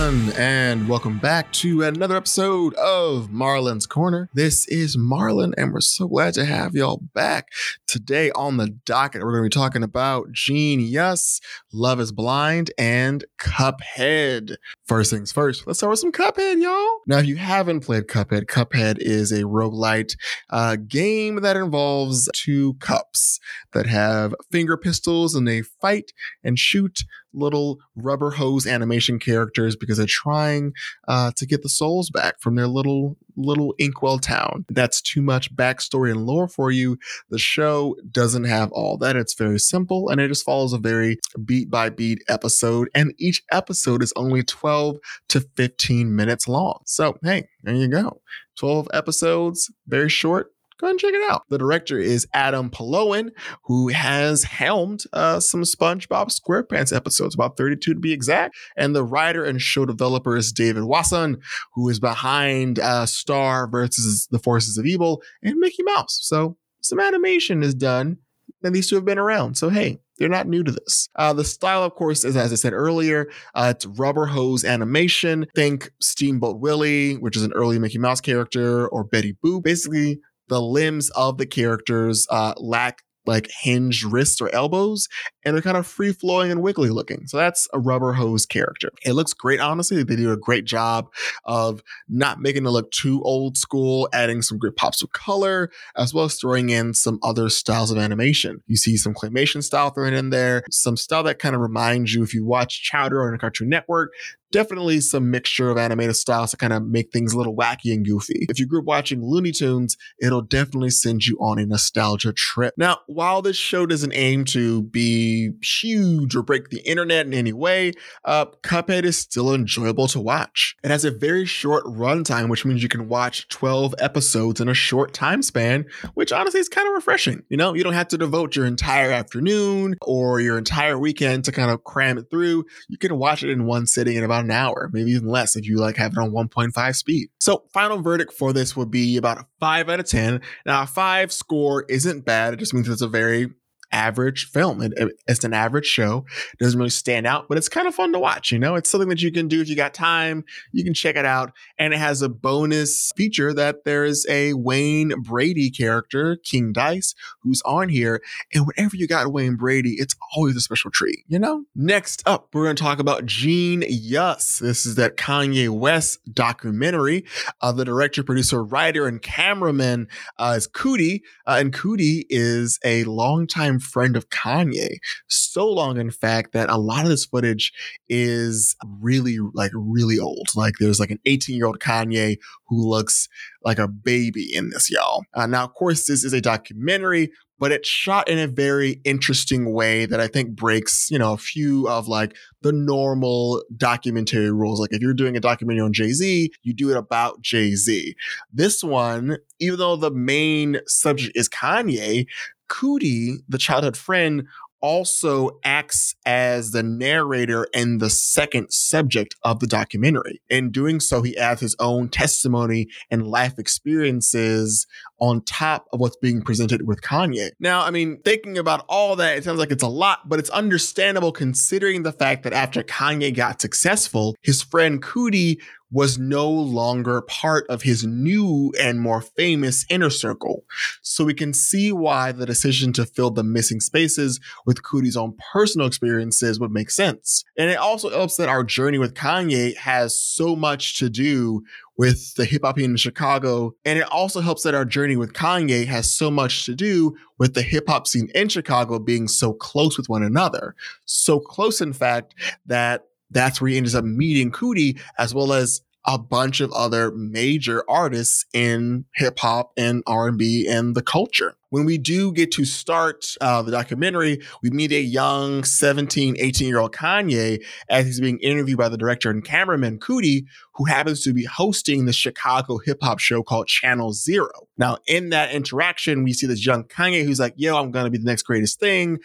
everyone, and welcome back to another episode of Marlin's Corner. This is Marlin, and we're so glad to have y'all back. Today on the docket, we're going to be talking about Genius, Love is Blind, and Cuphead. First things first, let's start with some Cuphead, y'all. Now, if you haven't played Cuphead, Cuphead is a roguelite uh, game that involves two cups that have finger pistols and they fight and shoot little rubber hose animation characters because they're trying uh, to get the souls back from their little little inkwell town. That's too much backstory and lore for you. The show doesn't have all that. It's very simple and it just follows a very beat by beat episode and each episode is only 12 to 15 minutes long. So hey there you go. 12 episodes very short go and check it out. The director is Adam Paloian, who has helmed uh, some SpongeBob SquarePants episodes, about 32 to be exact. And the writer and show developer is David Wasson, who is behind uh, Star versus the Forces of Evil and Mickey Mouse. So some animation is done, and these two have been around. So hey, they're not new to this. Uh, the style, of course, is as I said earlier, uh, it's rubber hose animation. Think Steamboat Willie, which is an early Mickey Mouse character, or Betty Boop. Basically, the limbs of the characters uh, lack like hinged wrists or elbows, and they're kind of free flowing and wiggly looking. So that's a rubber hose character. It looks great, honestly. They do a great job of not making it look too old school, adding some great pops of color, as well as throwing in some other styles of animation. You see some claymation style thrown in there, some style that kind of reminds you if you watch Chowder on Cartoon Network, definitely some mixture of animated styles to kind of make things a little wacky and goofy. If you grew up watching Looney Tunes, it'll definitely send you on a nostalgia trip. Now, while this show doesn't aim to be huge or break the internet in any way, uh, Cuphead is still enjoyable to watch. It has a very short runtime, which means you can watch 12 episodes in a short time span, which honestly is kind of refreshing. You know, you don't have to devote your entire afternoon or your entire weekend to kind of cram it through. You can watch it in one sitting in about about an hour, maybe even less if you like have it on 1.5 speed. So final verdict for this would be about a five out of 10. Now a five score isn't bad. It just means it's a very average film. It, it's an average show. It doesn't really stand out, but it's kind of fun to watch. You know, it's something that you can do if you got time. You can check it out. And it has a bonus feature that there is a Wayne Brady character, King Dice, who's on here. And whenever you got Wayne Brady, it's always a special treat, you know? Next up, we're going to talk about Genius. This is that Kanye West documentary. Uh, the director, producer, writer, and cameraman uh, is Coodie. Uh, and Coodie is a longtime friend of Kanye. So long, in fact, that a lot of this footage is really, like, really old. Like, there's like an 18 year old Kanye who looks like a baby in this, y'all. Uh, now, of course, this is a documentary, but it's shot in a very interesting way that I think breaks, you know, a few of like the normal documentary rules. Like if you're doing a documentary on Jay Z, you do it about Jay Z. This one, even though the main subject is Kanye, Coodie, the childhood friend, also acts as the narrator and the second subject of the documentary. In doing so, he adds his own testimony and life experiences on top of what's being presented with Kanye. Now, I mean, thinking about all that, it sounds like it's a lot, but it's understandable considering the fact that after Kanye got successful, his friend Coodie was no longer part of his new and more famous inner circle. So we can see why the decision to fill the missing spaces with Coodie's own personal experiences would make sense. And it also helps that our journey with Kanye has so much to do with the hip hop in Chicago. And it also helps that our journey with Kanye has so much to do with the hip hop scene in Chicago being so close with one another. So close, in fact, that that's where he ends up meeting Coodie as well as a bunch of other major artists in hip hop and R&B and the culture. When we do get to start uh, the documentary, we meet a young 17, 18 year old Kanye as he's being interviewed by the director and cameraman Coodie, who happens to be hosting the Chicago hip hop show called Channel Zero. Now, in that interaction, we see this young Kanye who's like, yo, I'm going to be the next greatest thing.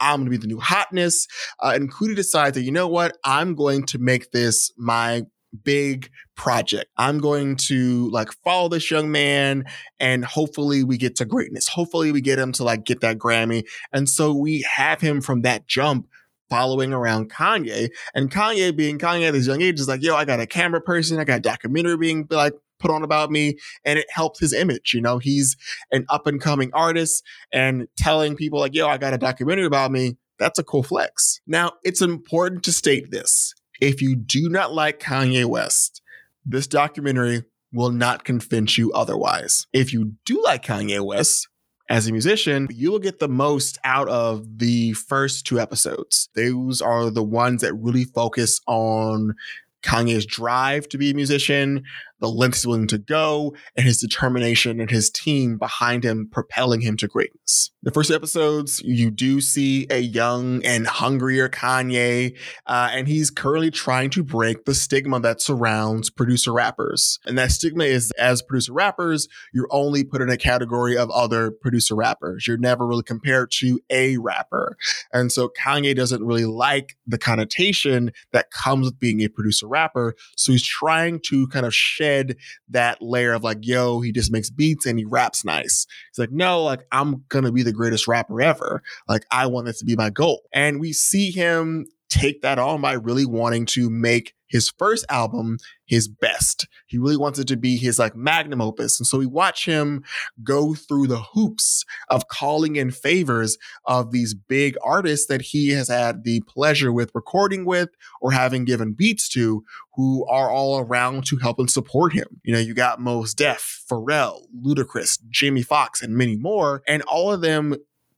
I'm going to be the new hotness. Uh, and Coodie decides that, you know what? I'm going to make this my big project. I'm going to like follow this young man and hopefully we get to greatness. Hopefully we get him to like get that Grammy. And so we have him from that jump following around Kanye. And Kanye being Kanye at this young age is like, yo, I got a camera person, I got a documentary being like put on about me and it helped his image. You know, he's an up and coming artist and telling people like, yo, I got a documentary about me. That's a cool flex. Now, it's important to state this. If you do not like Kanye West, this documentary will not convince you otherwise. If you do like Kanye West, as a musician, you will get the most out of the first two episodes. Those are the ones that really focus on Kanye's drive to be a musician, the lengths willing to go, and his determination and his team behind him propelling him to greatness. The first episodes, you do see a young and hungrier Kanye, uh, and he's currently trying to break the stigma that surrounds producer rappers. And that stigma is as producer rappers, you're only put in a category of other producer rappers. You're never really compared to a rapper. And so Kanye doesn't really like the connotation that comes with being a producer rapper. So he's trying to kind of shed that layer of like, yo, he just makes beats and he raps nice. He's like, no, like I'm gonna be the greatest rapper ever. Like I want this to be my goal. And we see him take that on by really wanting to make his first album his best. He really wants it to be his like magnum opus. And so we watch him go through the hoops of calling in favors of these big artists that he has had the pleasure with recording with or having given beats to who are all around to help and support him. You know, you got Mos Def, Pharrell, Ludacris, Jamie Foxx, and many more. And all of them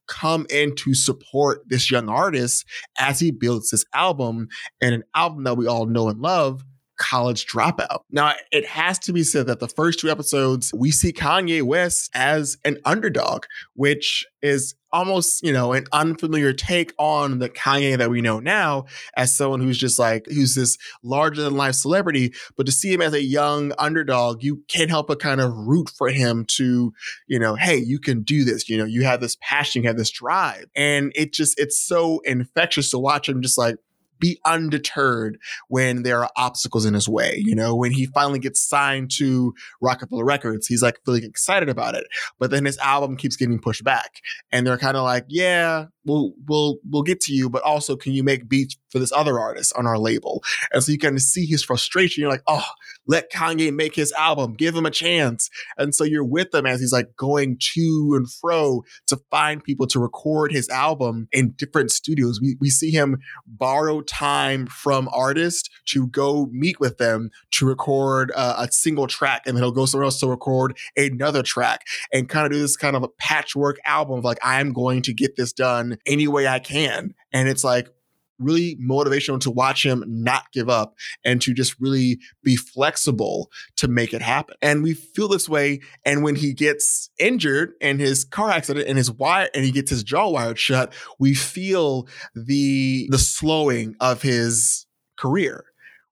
come in to support this young artist as he builds this album and an album that we all know and love college dropout. Now, it has to be said that the first two episodes, we see Kanye West as an underdog, which is almost, you know, an unfamiliar take on the Kanye that we know now as someone who's just like, who's this larger than life celebrity. But to see him as a young underdog, you can't help but kind of root for him to, you know, hey, you can do this. You know, you have this passion, you have this drive. And it just, it's so infectious to watch him just like, be undeterred when there are obstacles in his way. You know, when he finally gets signed to Roc-A-Fella Records, he's like feeling excited about it. But then his album keeps getting pushed back. And they're kind of like, yeah, we'll we'll we'll get to you, but also can you make beats for this other artist on our label? And so you of see his frustration. You're like, oh, let Kanye make his album, give him a chance. And so you're with him as he's like going to and fro to find people to record his album in different studios. We we see him borrow time from artists to go meet with them to record uh, a single track, and then he'll go somewhere else to record another track and kind of do this kind of a patchwork album of like, I'm going to get this done any way I can. And it's like really motivational to watch him not give up and to just really be flexible to make it happen. And we feel this way. And when he gets injured in his car accident and his wire and he gets his jaw wired shut, we feel the the slowing of his career.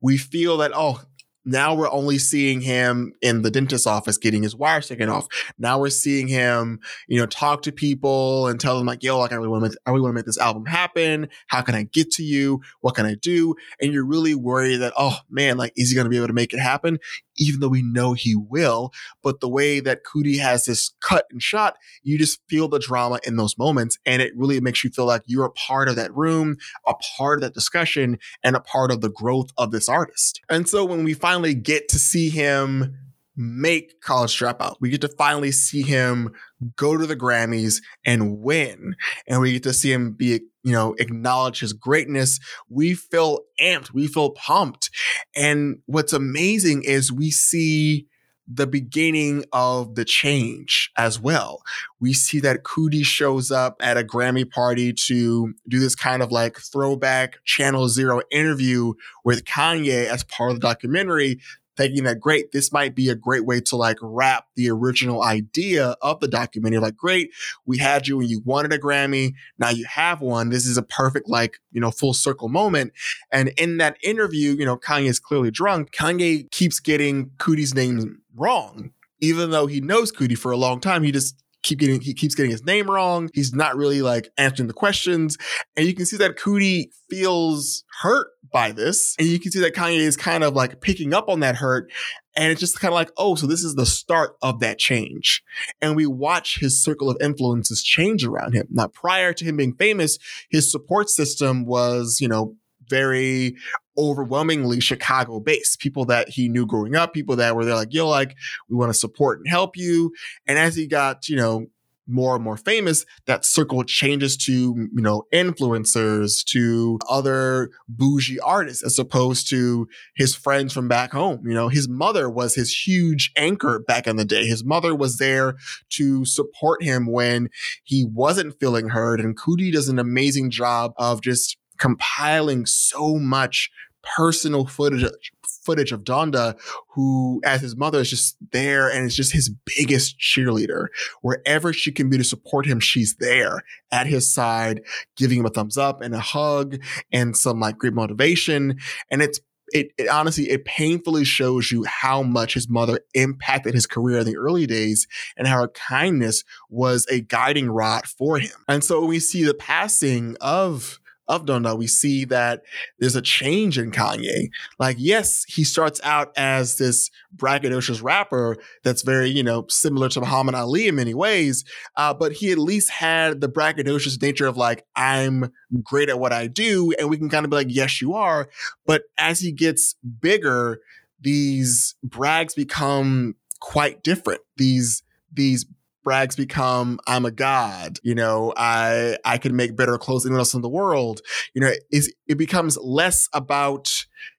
We feel that, oh, now we're only seeing him in the dentist's office getting his wires taken off. Now we're seeing him, you know, talk to people and tell them like, yo, like I really want to, I really want to make this album happen. How can I get to you? What can I do? And you're really worried that, oh man, like, is he going to be able to make it happen? even though we know he will. But the way that Coodie has this cut and shot, you just feel the drama in those moments. And it really makes you feel like you're a part of that room, a part of that discussion, and a part of the growth of this artist. And so when we finally get to see him make college dropout. We get to finally see him go to the Grammys and win. And we get to see him be, you know, acknowledge his greatness. We feel amped. We feel pumped. And what's amazing is we see the beginning of the change as well. We see that Coodie shows up at a Grammy party to do this kind of like throwback Channel Zero interview with Kanye as part of the documentary thinking that great, this might be a great way to like wrap the original idea of the documentary. Like, great, we had you and you wanted a Grammy. Now you have one. This is a perfect, like, you know, full circle moment. And in that interview, you know, Kanye is clearly drunk. Kanye keeps getting Coodie's name wrong. Even though he knows Coodie for a long time, he just keep getting he keeps getting his name wrong. He's not really like answering the questions. And you can see that Coodie feels hurt by this. And you can see that Kanye is kind of like picking up on that hurt. And it's just kind of like, oh, so this is the start of that change. And we watch his circle of influences change around him. Now, prior to him being famous, his support system was, you know, very overwhelmingly Chicago based. People that he knew growing up, people that were there like, yo, like, we want to support and help you. And as he got, you know, more and more famous, that circle changes to, you know, influencers, to other bougie artists, as opposed to his friends from back home. You know, his mother was his huge anchor back in the day. His mother was there to support him when he wasn't feeling heard. And Coodie does an amazing job of just compiling so much personal footage footage of Donda, who, as his mother, is just there and is just his biggest cheerleader. Wherever she can be to support him, she's there at his side, giving him a thumbs up and a hug and some like great motivation. And it's it, it, honestly it painfully shows you how much his mother impacted his career in the early days and how her kindness was a guiding rod for him. And so we see the passing of of Donda, we see that there's a change in Kanye. Like, yes, he starts out as this braggadocious rapper that's very, you know, similar to Muhammad Ali in many ways, uh, but he at least had the braggadocious nature of like, I'm great at what I do. And we can kind of be like, yes, you are. But as he gets bigger, these brags become quite different. These, these brags become I'm a god, you know, I I can make better clothes than anyone else in the world. You know, is it becomes less about,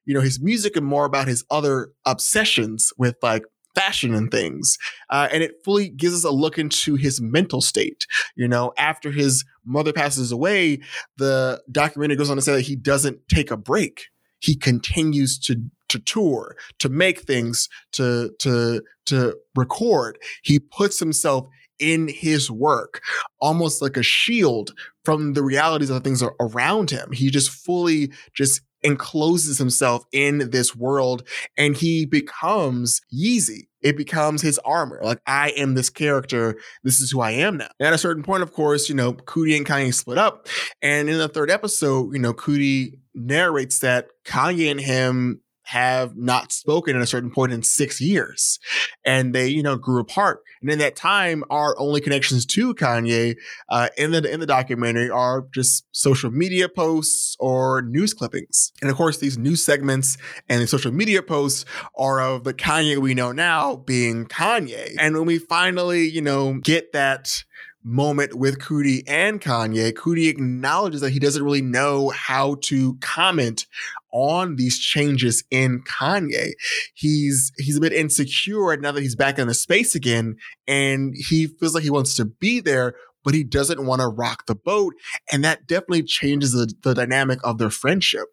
you know, his music and more about his other obsessions with like fashion and things. Uh, and it fully gives us a look into his mental state. You know, after his mother passes away, the documentary goes on to say that he doesn't take a break. He continues to to tour, to make things, to to to record. He puts himself in his work, almost like a shield from the realities of the things around him. He just fully just encloses himself in this world and he becomes Yeezy. It becomes his armor. Like, I am this character. This is who I am now. And at a certain point, of course, you know, Coodie and Kanye split up. And in the third episode, you know, Coodie narrates that Kanye and him have not spoken at a certain point in six years. And they, you know, grew apart. And in that time, our only connections to Kanye uh, in the in the documentary are just social media posts or news clippings. And of course, these news segments and the social media posts are of the Kanye we know now being Kanye. And when we finally, you know, get that moment with Coodie and Kanye, Coodie acknowledges that he doesn't really know how to comment on these changes in Kanye. He's he's a bit insecure now that he's back in the space again, and he feels like he wants to be there, but he doesn't want to rock the boat. And that definitely changes the, the dynamic of their friendship.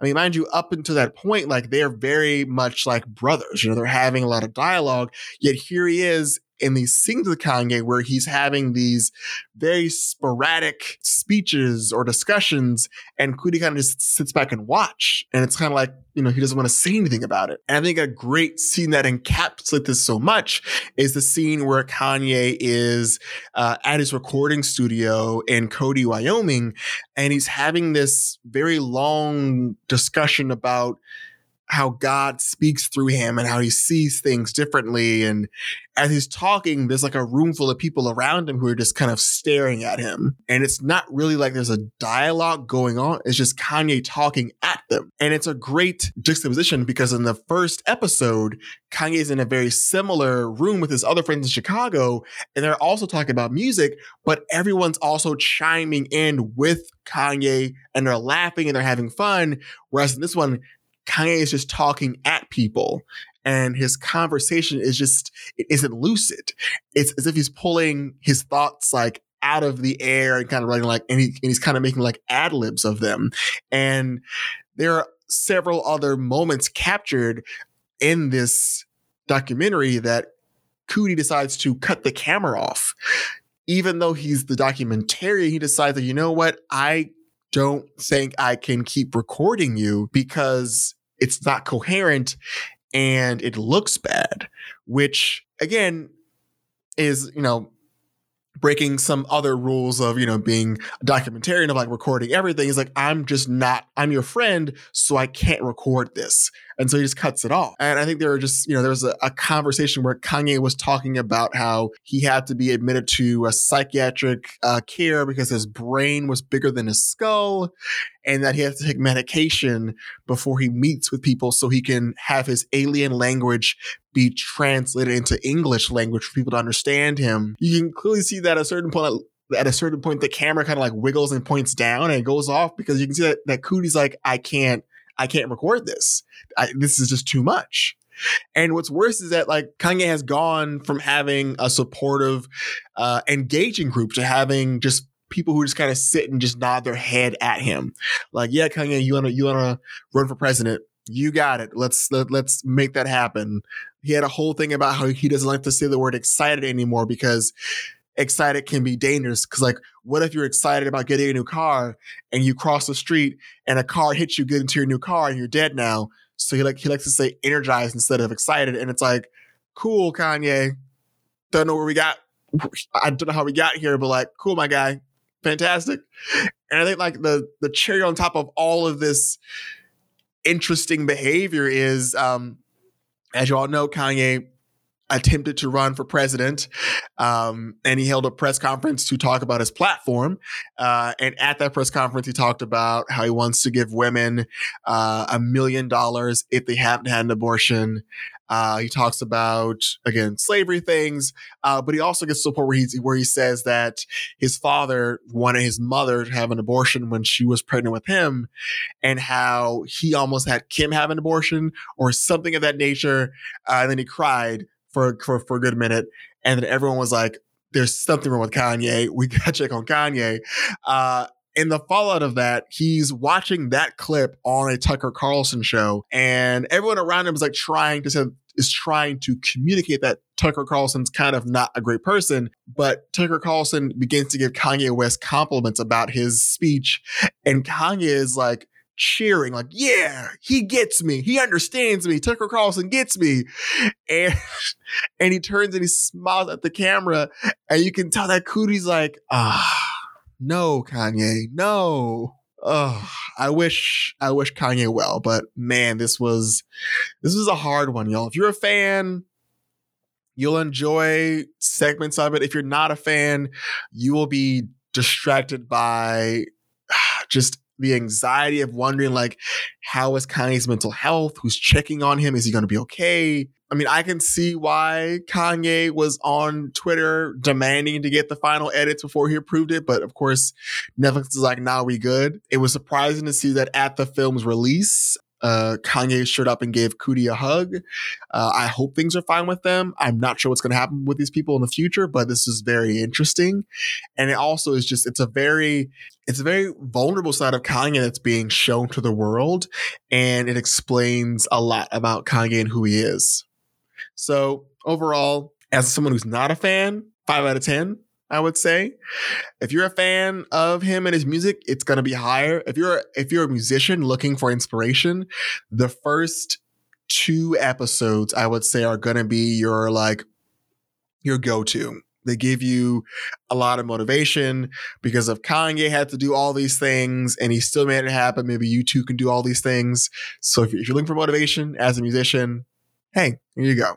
I mean, mind you, up until that point, like they're very much like brothers. You know, they're having a lot of dialogue. Yet here he is in these scenes with Kanye where he's having these very sporadic speeches or discussions and Coodie kind of just sits back and watch. And it's kind of like, you know, he doesn't want to say anything about it. And I think a great scene that encapsulates this so much is the scene where Kanye is uh, at his recording studio in Cody, Wyoming, and he's having this very long discussion about how God speaks through him and how he sees things differently. And as he's talking, there's like a room full of people around him who are just kind of staring at him. And it's not really like there's a dialogue going on. It's just Kanye talking at them. And it's a great juxtaposition because in the first episode, Kanye's in a very similar room with his other friends in Chicago. And they're also talking about music, but everyone's also chiming in with Kanye and they're laughing and they're having fun. Whereas in this one, Kanye is just talking at people and his conversation is just, it isn't lucid. It's as if he's pulling his thoughts like out of the air and kind of writing like, and, he, and he's kind of making like ad libs of them. And there are several other moments captured in this documentary that Coodie decides to cut the camera off. Even though he's the documentarian, he decides that, you know what, I don't think I can keep recording you because it's not coherent and it looks bad, which again is, you know, breaking some other rules of you know being a documentarian of like recording everything. He's like i'm just not i'm your friend so i can't record this and so he just cuts it off and i think there were just you know there was a, a conversation where kanye was talking about how he had to be admitted to a psychiatric uh, care because his brain was bigger than his skull and that he has to take medication before he meets with people so he can have his alien language be translated into English language for people to understand him. You can clearly see that at a certain point at a certain point the camera kind of like wiggles and points down and goes off because you can see that that Coodie's like I can't I can't record this. I, this is just too much. And what's worse is that like Kanye has gone from having a supportive, uh, engaging group to having just people who just kind of sit and just nod their head at him. Like, yeah, Kanye, you wanna you wanna run for president? You got it. Let's let, let's make that happen. He had a whole thing about how he doesn't like to say the word excited anymore because excited can be dangerous. Cause like, what if you're excited about getting a new car and you cross the street and a car hits you good into your new car and you're dead now? So he like he likes to say energized instead of excited. And it's like, cool, Kanye. Don't know where we got I don't know how we got here, but like, cool, my guy fantastic. And I think like the the cherry on top of all of this interesting behavior is, um, as you all know, Kanye attempted to run for president, um, and he held a press conference to talk about his platform. Uh, and at that press conference, he talked about how he wants to give women uh, a million dollars if they haven't had an abortion. Uh, he talks about again slavery things, uh, but he also gets to a point where he where he says that his father wanted his mother to have an abortion when she was pregnant with him, and how he almost had Kim have an abortion or something of that nature, uh, and then he cried for for for a good minute, and then everyone was like, "There's something wrong with Kanye. We got to check on Kanye." Uh, in the fallout of that, he's watching that clip on a Tucker Carlson show, and everyone around him is like trying to is trying to communicate that Tucker Carlson's kind of not a great person, but Tucker Carlson begins to give Kanye West compliments about his speech, and Kanye is like, cheering, like, yeah, he gets me. He understands me. Tucker Carlson gets me. And and he turns and he smiles at the camera, and you can tell that Coodie's like, ah no, Kanye, no. Oh, I wish I wish Kanye well, but man, this was this was a hard one, y'all. If you're a fan, you'll enjoy segments of it. If you're not a fan, you will be distracted by just the anxiety of wondering like how is Kanye's mental health? Who's checking on him? Is he going to be okay? I mean, I can see why Kanye was on Twitter demanding to get the final edits before he approved it. But of course, Netflix is like, now nah, we good. It was surprising to see that at the film's release, uh, Kanye showed up and gave Coodie a hug. Uh, I hope things are fine with them. I'm not sure what's going to happen with these people in the future, but this is very interesting. And it also is just, it's a very, it's a very vulnerable side of Kanye that's being shown to the world. And it explains a lot about Kanye and who he is. So overall, as someone who's not a fan, five out of 10, I would say. If you're a fan of him and his music, it's going to be higher. If you're if you're a musician looking for inspiration, the first two episodes I would say are going to be your like your go-to. They give you a lot of motivation because if Kanye had to do all these things and he still made it happen, maybe you too can do all these things. So if you're looking for motivation as a musician, hey, here you go.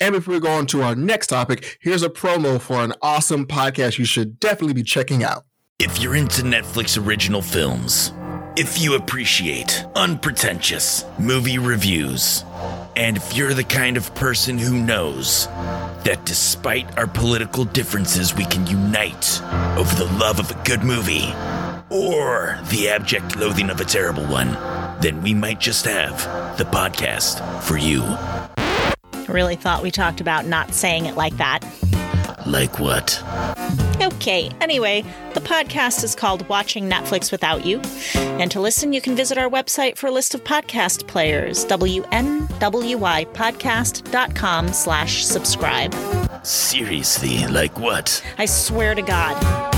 And before we go on to our next topic, here's a promo for an awesome podcast you should definitely be checking out. If you're into Netflix original films, if you appreciate unpretentious movie reviews, and if you're the kind of person who knows that despite our political differences, we can unite over the love of a good movie or the abject loathing of a terrible one, then we might just have the podcast for you really thought we talked about not saying it like that. Like what? Okay, anyway, the podcast is called Watching Netflix Without You. And to listen, you can visit our website for a list of podcast players, wnwypodcast.com slash subscribe. Seriously, like what? I swear to God.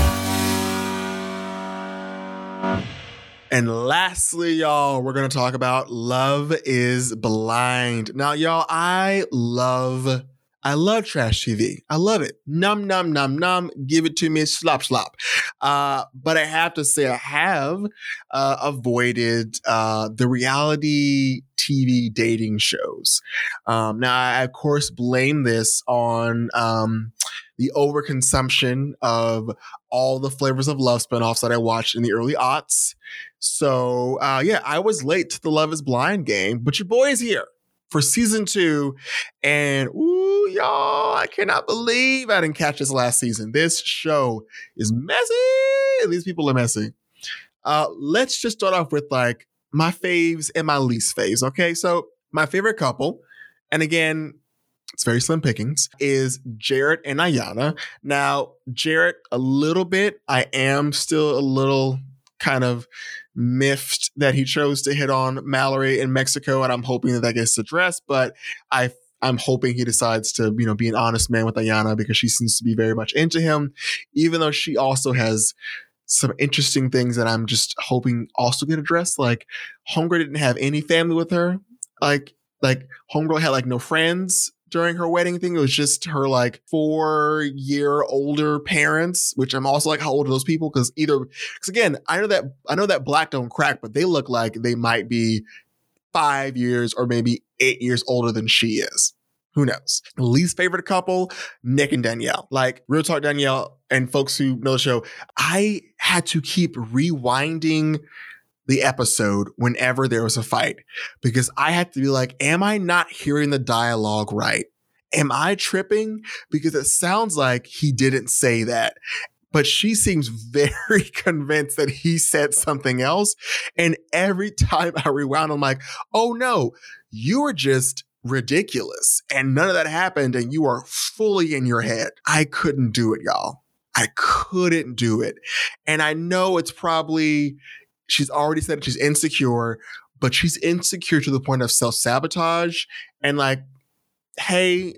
And lastly, y'all, we're going to talk about Love is Blind. Now, y'all, I love I love trash TV. I love it. Num, num, num, num. Give it to me. Slop, slop. Uh, but I have to say, I have uh, avoided uh, the reality TV dating shows. Um, now, I, of course, blame this on um, the overconsumption of all the flavors of love spinoffs that I watched in the early aughts. So, uh, yeah, I was late to the Love is Blind game, but your boy is here for season two. And ooh, y'all, I cannot believe I didn't catch this last season. This show is messy. These people are messy. Uh, let's just start off with like my faves and my least faves. Okay. So my favorite couple, and again, it's very slim pickings, is Jarrette and Iyanna. Now, Jarrette, a little bit, I am still a little kind of miffed that he chose to hit on Mallory in Mexico, and I'm hoping that that gets addressed. But I I'm hoping he decides to, you know, be an honest man with Iyanna because she seems to be very much into him, even though she also has some interesting things that I'm just hoping also get addressed. Like Homegirl didn't have any family with her. Like like Homegirl had like no friends during her wedding thing. It was just her like four year older parents, which I'm also like, how old are those people? Because either, because again, I know that I know that black don't crack, but they look like they might be five years or maybe eight years older than she is. Who knows? Least favorite couple, Nick and Danielle. Like, real talk, Danielle, and folks who know the show, I had to keep rewinding the episode whenever there was a fight because I had to be like, am I not hearing the dialogue right? Am I tripping? Because it sounds like he didn't say that. But she seems very convinced that he said something else. And every time I rewound, I'm like, oh no, you were just ridiculous. And none of that happened. And you are fully in your head. I couldn't do it, y'all. I couldn't do it. And I know it's probably, she's already said she's insecure, but she's insecure to the point of self sabotage and like, hey,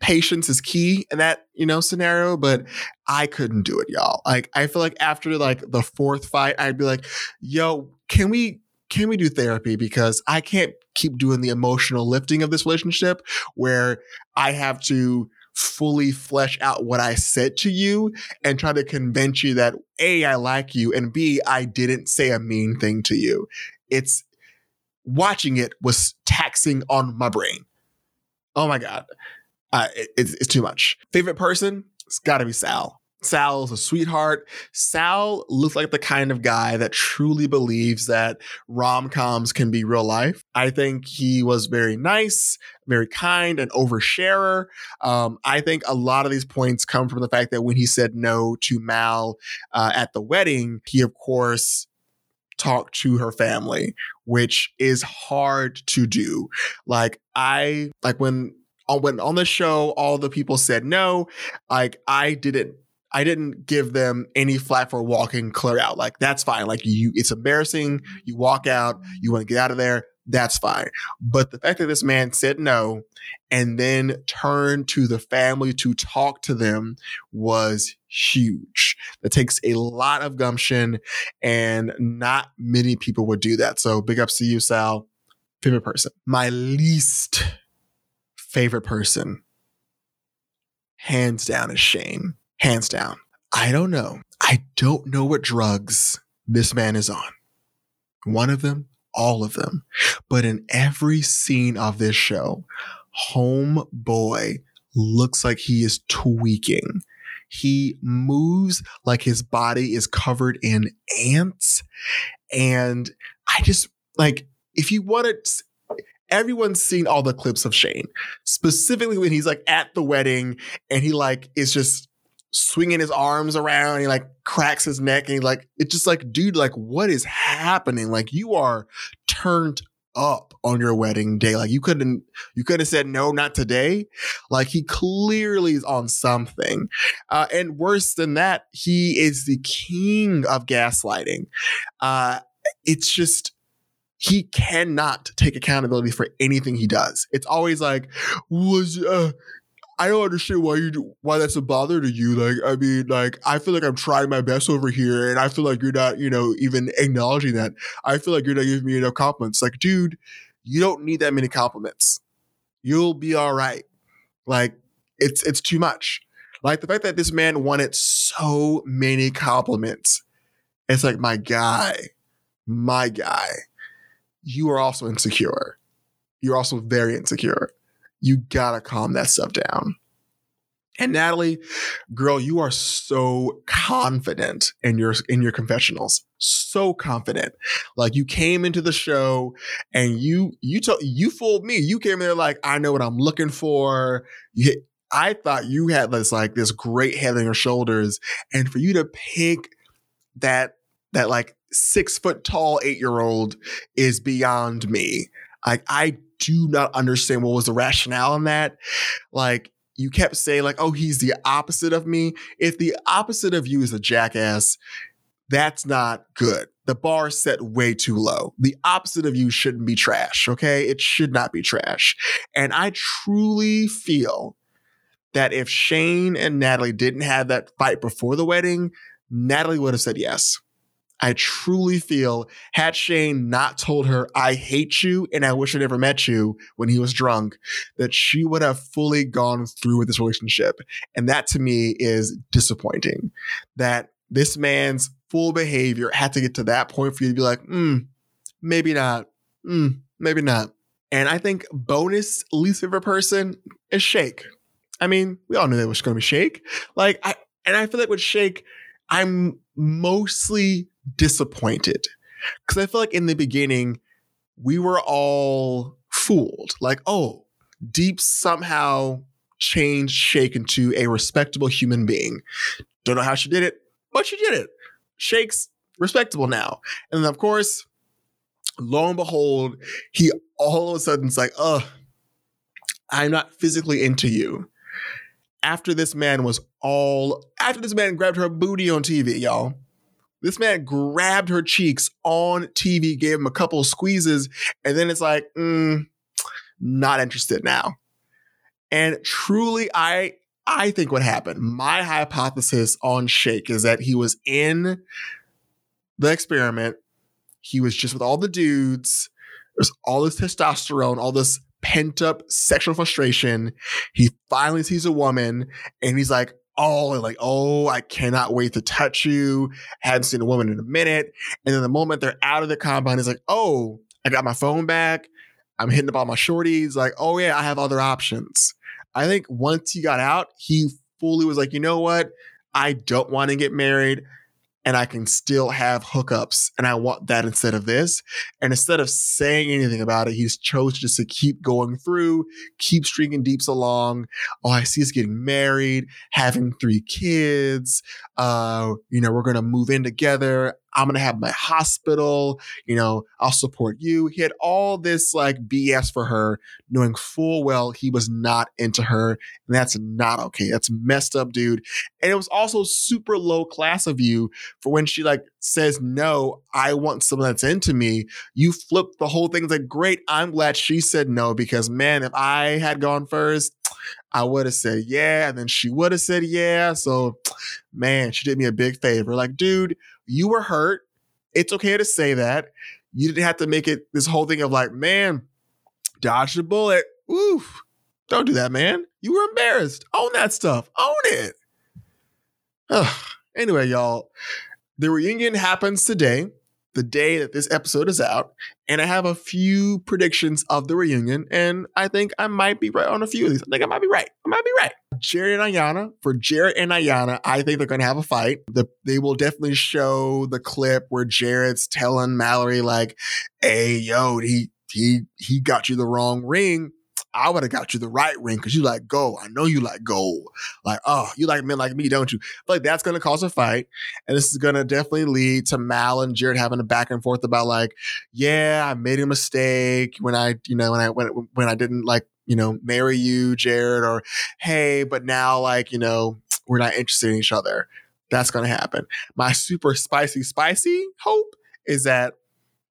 patience is key in that you know scenario but i couldn't do it y'all. Like i feel like after like the fourth fight i'd be like yo can we can we do therapy? Because i can't keep doing the emotional lifting of this relationship where i have to fully flesh out what I said to you and try to convince you that A, I like you, and B, I didn't say a mean thing to you. It's watching it was taxing on my brain. Oh my God. Uh, it, it's, it's too much. Favorite person? It's got to be Sal. Sal's a sweetheart. Sal looks like the kind of guy that truly believes that rom coms can be real life. I think he was very nice, very kind, and oversharer. Um, I think a lot of these points come from the fact that when he said no to Mal uh, at the wedding, he, of course, talked to her family, which is hard to do. Like, I, like when, when on the show, all the people said no, like, I didn't I didn't give them any flat for walking clear out. Like that's fine. Like you, it's embarrassing. You walk out. You want to get out of there. That's fine. But the fact that this man said no and then turned to the family to talk to them was huge. That takes a lot of gumption and not many people would do that. So big ups to you, Sal. Favorite person. My least favorite person, hands down, is Shane hands down. I don't know. I don't know what drugs this man is on. One of them, all of them. But in every scene of this show, homeboy looks like he is tweaking. He moves like his body is covered in ants. And I just like, if you want to, everyone's seen all the clips of Shane, specifically when he's like at the wedding and he like is just swinging his arms around and he like cracks his neck and he like it's just like dude like what is happening? Like you are turned up on your wedding day. Like you couldn't you could have said no not today. Like he clearly is on something. Uh, and worse than that he is the king of gaslighting. Uh, it's just he cannot take accountability for anything he does. It's always like, was uh, I don't understand why you why that's a bother to you. Like, I mean, like, I feel like I'm trying my best over here, and I feel like you're not, you know, even acknowledging that. I feel like you're not giving me enough compliments. Like, dude, you don't need that many compliments. You'll be all right. Like, it's it's too much. Like the fact that this man wanted so many compliments. It's like, my guy, my guy, you are also insecure. You're also very insecure. You gotta calm that stuff down. And Natalie, girl, you are so confident in your in your confessionals. So confident. Like you came into the show and you you told you fooled me. You came in there like I know what I'm looking for. You, I thought you had this like this great head on your shoulders, and for you to pick that that like six foot tall eight year old is beyond me. Like I do not understand what was the rationale in that. Like you kept saying like, oh, he's the opposite of me. If the opposite of you is a jackass, that's not good. The bar set way too low. The opposite of you shouldn't be trash, okay? It should not be trash. And I truly feel that if Shane and Natalie didn't have that fight before the wedding, Natalie would have said yes. I truly feel had Shane not told her, I hate you and I wish I never met you when he was drunk, that she would have fully gone through with this relationship. And that to me is disappointing that this man's full behavior had to get to that point for you to be like, hmm, maybe not. Hmm, maybe not. And I think bonus least favorite person is Shake. I mean, we all knew that was going to be Shake. Like, I, and I feel like with Shake, I'm mostly disappointed because I feel like in the beginning we were all fooled. Like, oh, Deep somehow changed Shake into a respectable human being. Don't know how she did it, but she did it. Shake's respectable now. And then, of course, lo and behold, he all of a sudden sudden's like, oh, I'm not physically into you. After this man was all, after this man grabbed her booty on TV, y'all this man grabbed her cheeks on TV, gave him a couple of squeezes, and then it's like, mm, not interested now. And truly, I I think what happened, my hypothesis on Shake is that he was in the experiment. He was just with all the dudes. There's all this testosterone, all this pent up sexual frustration. He finally sees a woman and he's like, all and like, oh, I cannot wait to touch you. Hadn't seen a woman in a minute. And then the moment they're out of the compound, it's like, oh, I got my phone back. I'm hitting up all my shorties. Like, oh yeah, I have other options. I think once he got out, he fully was like, you know what? I don't want to get married and I can still have hookups. And I want that instead of this. And instead of saying anything about it, he's chose just to keep going through, keep stringing deeps along. Oh, I see us getting married, having three kids. Uh, you know, we're going to move in together. I'm going to have my hospital. You know, I'll support you. He had all this like BS for her, knowing full well he was not into her. And that's not okay. That's messed up, dude. And it was also super low class of you for when she like says, no, I want someone that's into me. You flip the whole thing. It's like, great. I'm glad she said no because man, if I had gone first, I would have said yeah. And then she would have said yeah. So man, she did me a big favor. Like, dude, you were hurt. It's okay to say that. You didn't have to make it this whole thing of like, man, dodge the bullet. Oof. Don't do that, man. You were embarrassed. Own that stuff. Own it. Ugh. Anyway, y'all, the reunion happens today the day that this episode is out, and I have a few predictions of the reunion, and I think I might be right on a few of these. I think I might be right. I might be right. Jarrette and Iyanna, for Jarrette and Iyanna, I think they're going to have a fight. The, they will definitely show the clip where Jarrette's telling Mallory, like, hey, yo, he, he, he got you the wrong ring. I would have got you the right ring because you like gold. I know you like gold. Like, oh, you like men like me, don't you? But like that's gonna cause a fight. And this is gonna definitely lead to Mal and Jarrette having a back and forth about like, yeah, I made a mistake when I, you know, when I when when I didn't like, you know, marry you, Jarrette, or hey, but now like, you know, we're not interested in each other. That's gonna happen. My super spicy, spicy hope is that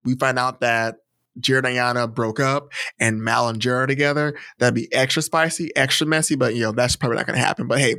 we find out that Jarrette and Iyanna broke up and Mal and Jarrette together, that'd be extra spicy, extra messy, but you know, that's probably not going to happen. But hey,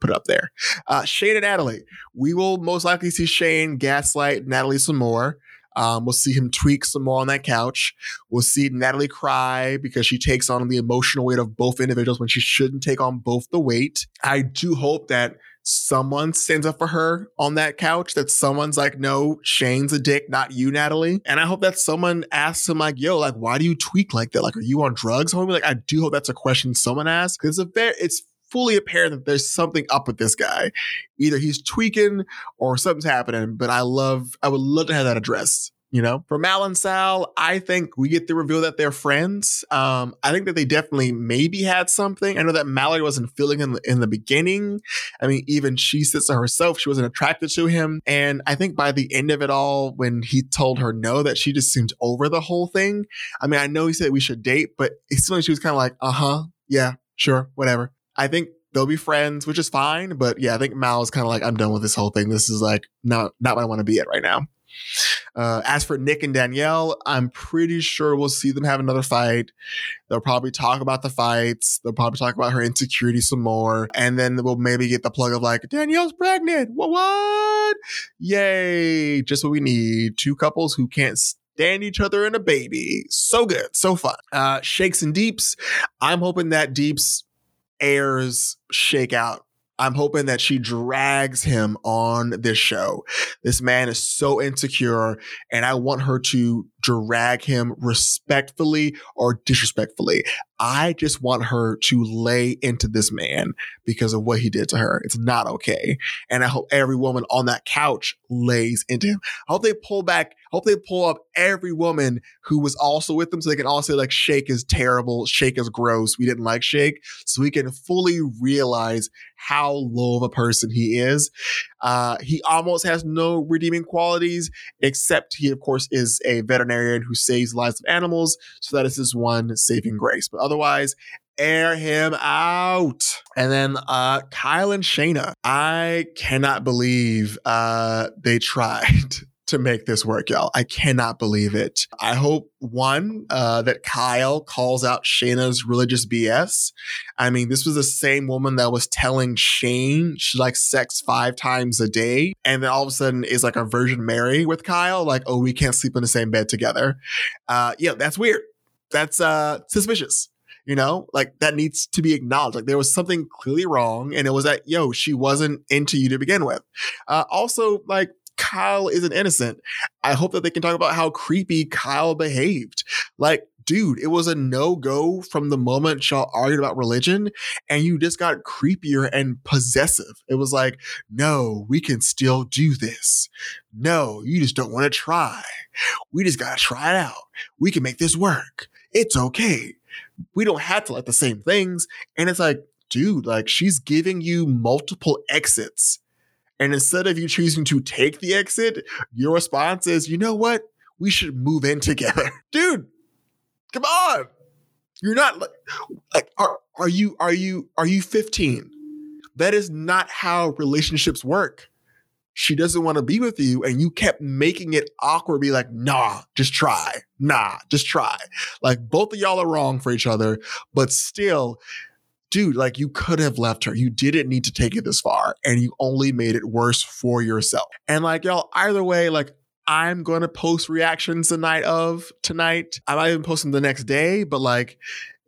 put it up there. Uh, Shane and Natalie. We will most likely see Shane gaslight Natalie some more. Um, we'll see him tweak some more on that couch. We'll see Natalie cry because she takes on the emotional weight of both individuals when she shouldn't take on both the weight. I do hope that someone stands up for her on that couch, that someone's like, no, Shane's a dick, not you, Natalie. And I hope that someone asks him, like, yo, like, why do you tweak like that? Like, are you on drugs, homie? Like, I do hope that's a question someone asks because it's a very, it's fully apparent that there's something up with this guy. Either he's tweaking or something's happening, but I love, I would love to have that addressed. You know, for Mal and Sal, I think we get the reveal that they're friends. Um, I think that they definitely maybe had something. I know that Mallory wasn't feeling in the, in the beginning. I mean, even she says to herself she wasn't attracted to him. And I think by the end of it all, when he told her no, that she just seemed over the whole thing. I mean, I know he said we should date, but it seemed like she was kind of like, uh huh, yeah, sure, whatever. I think they'll be friends, which is fine. But yeah, I think Mal is kind of like, I'm done with this whole thing. This is like not not what I want to be at right now. Uh, as for Nick and Danielle, I'm pretty sure we'll see them have another fight. They'll probably talk about the fights. They'll probably talk about her insecurity some more. And then we'll maybe get the plug of like, Danielle's pregnant. What? What? Yay. Just what we need. Two couples who can't stand each other and a baby. So good. So fun. Uh, shakes and deeps. I'm hoping that deeps airs Shake out I'm hoping that she drags him on this show. This man is so insecure, and I want her to drag him respectfully or disrespectfully. I just want her to lay into this man because of what he did to her. It's not okay. And I hope every woman on that couch lays into him. I hope they pull back, hope they pull up every woman who was also with them so they can all say like Shake is terrible, Shake is gross, we didn't like Shake. So we can fully realize how low of a person he is. Uh, he almost has no redeeming qualities, except he, of course, is a veterinarian who saves lives of animals. So that is his one saving grace. But otherwise, air him out. And then uh Kyle and Shaina. I cannot believe uh they tried to make this work, y'all. I cannot believe it. I hope one, uh, that Kyle calls out Shaina's religious BS. I mean, this was the same woman that was telling Shayne she likes sex five times a day. And then all of a sudden is like a Virgin Mary with Kyle, like, oh, we can't sleep in the same bed together. Uh, yeah, that's weird. That's uh suspicious you know like that needs to be acknowledged like there was something clearly wrong and it was that yo she wasn't into you to begin with uh also like Kyle isn't innocent. I hope that they can talk about how creepy Kyle behaved. Like, dude, it was a no go from the moment y'all argued about religion, and you just got creepier and possessive. It was like, no, we can still do this. No, you just don't want to try. We just got to try it out. We can make this work. It's okay. We don't have to like the same things. And it's like, dude, like she's giving you multiple exits and instead of you choosing to take the exit, your response is, you know what? We should move in together. Dude, come on. You're not like, like are, are you are you are you 15? That is not how relationships work. She doesn't want to be with you, and you kept making it awkward, be like, nah, just try. Nah, just try. Like both of y'all are wrong for each other, but still, dude, like you could have left her. You didn't need to take it this far and you only made it worse for yourself. And like, y'all, either way, like, I'm going to post reactions the night of tonight. I might even post them the next day, but like,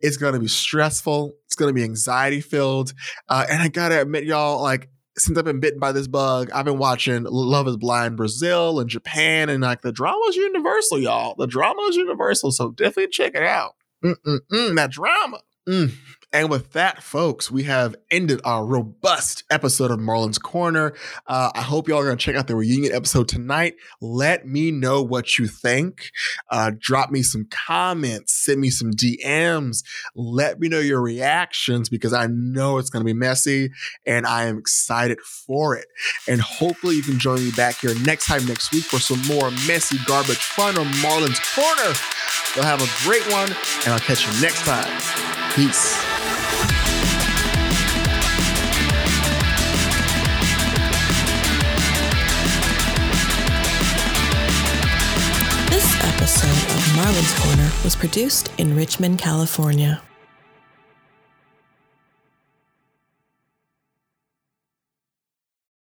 it's going to be stressful. It's going to be anxiety filled. Uh, and I got to admit, y'all, like, since I've been bitten by this bug, I've been watching Love is Blind Brazil and Japan, and like the drama's universal, y'all. The drama is universal, so definitely check it out. Mm-mm-mm, that drama. Mm. And with that, folks, we have ended our robust episode of Marlon's Corner. Uh, I hope y'all are going to check out the reunion episode tonight. Let me know what you think. Uh, drop me some comments, send me some DMs. Let me know your reactions because I know it's going to be messy and I am excited for it. And hopefully, you can join me back here next time next week for some more messy garbage fun on Marlon's Corner. You'll have a great one, and I'll catch you next time. Peace. Episode of Marlon's Corner was produced in Richmond, California.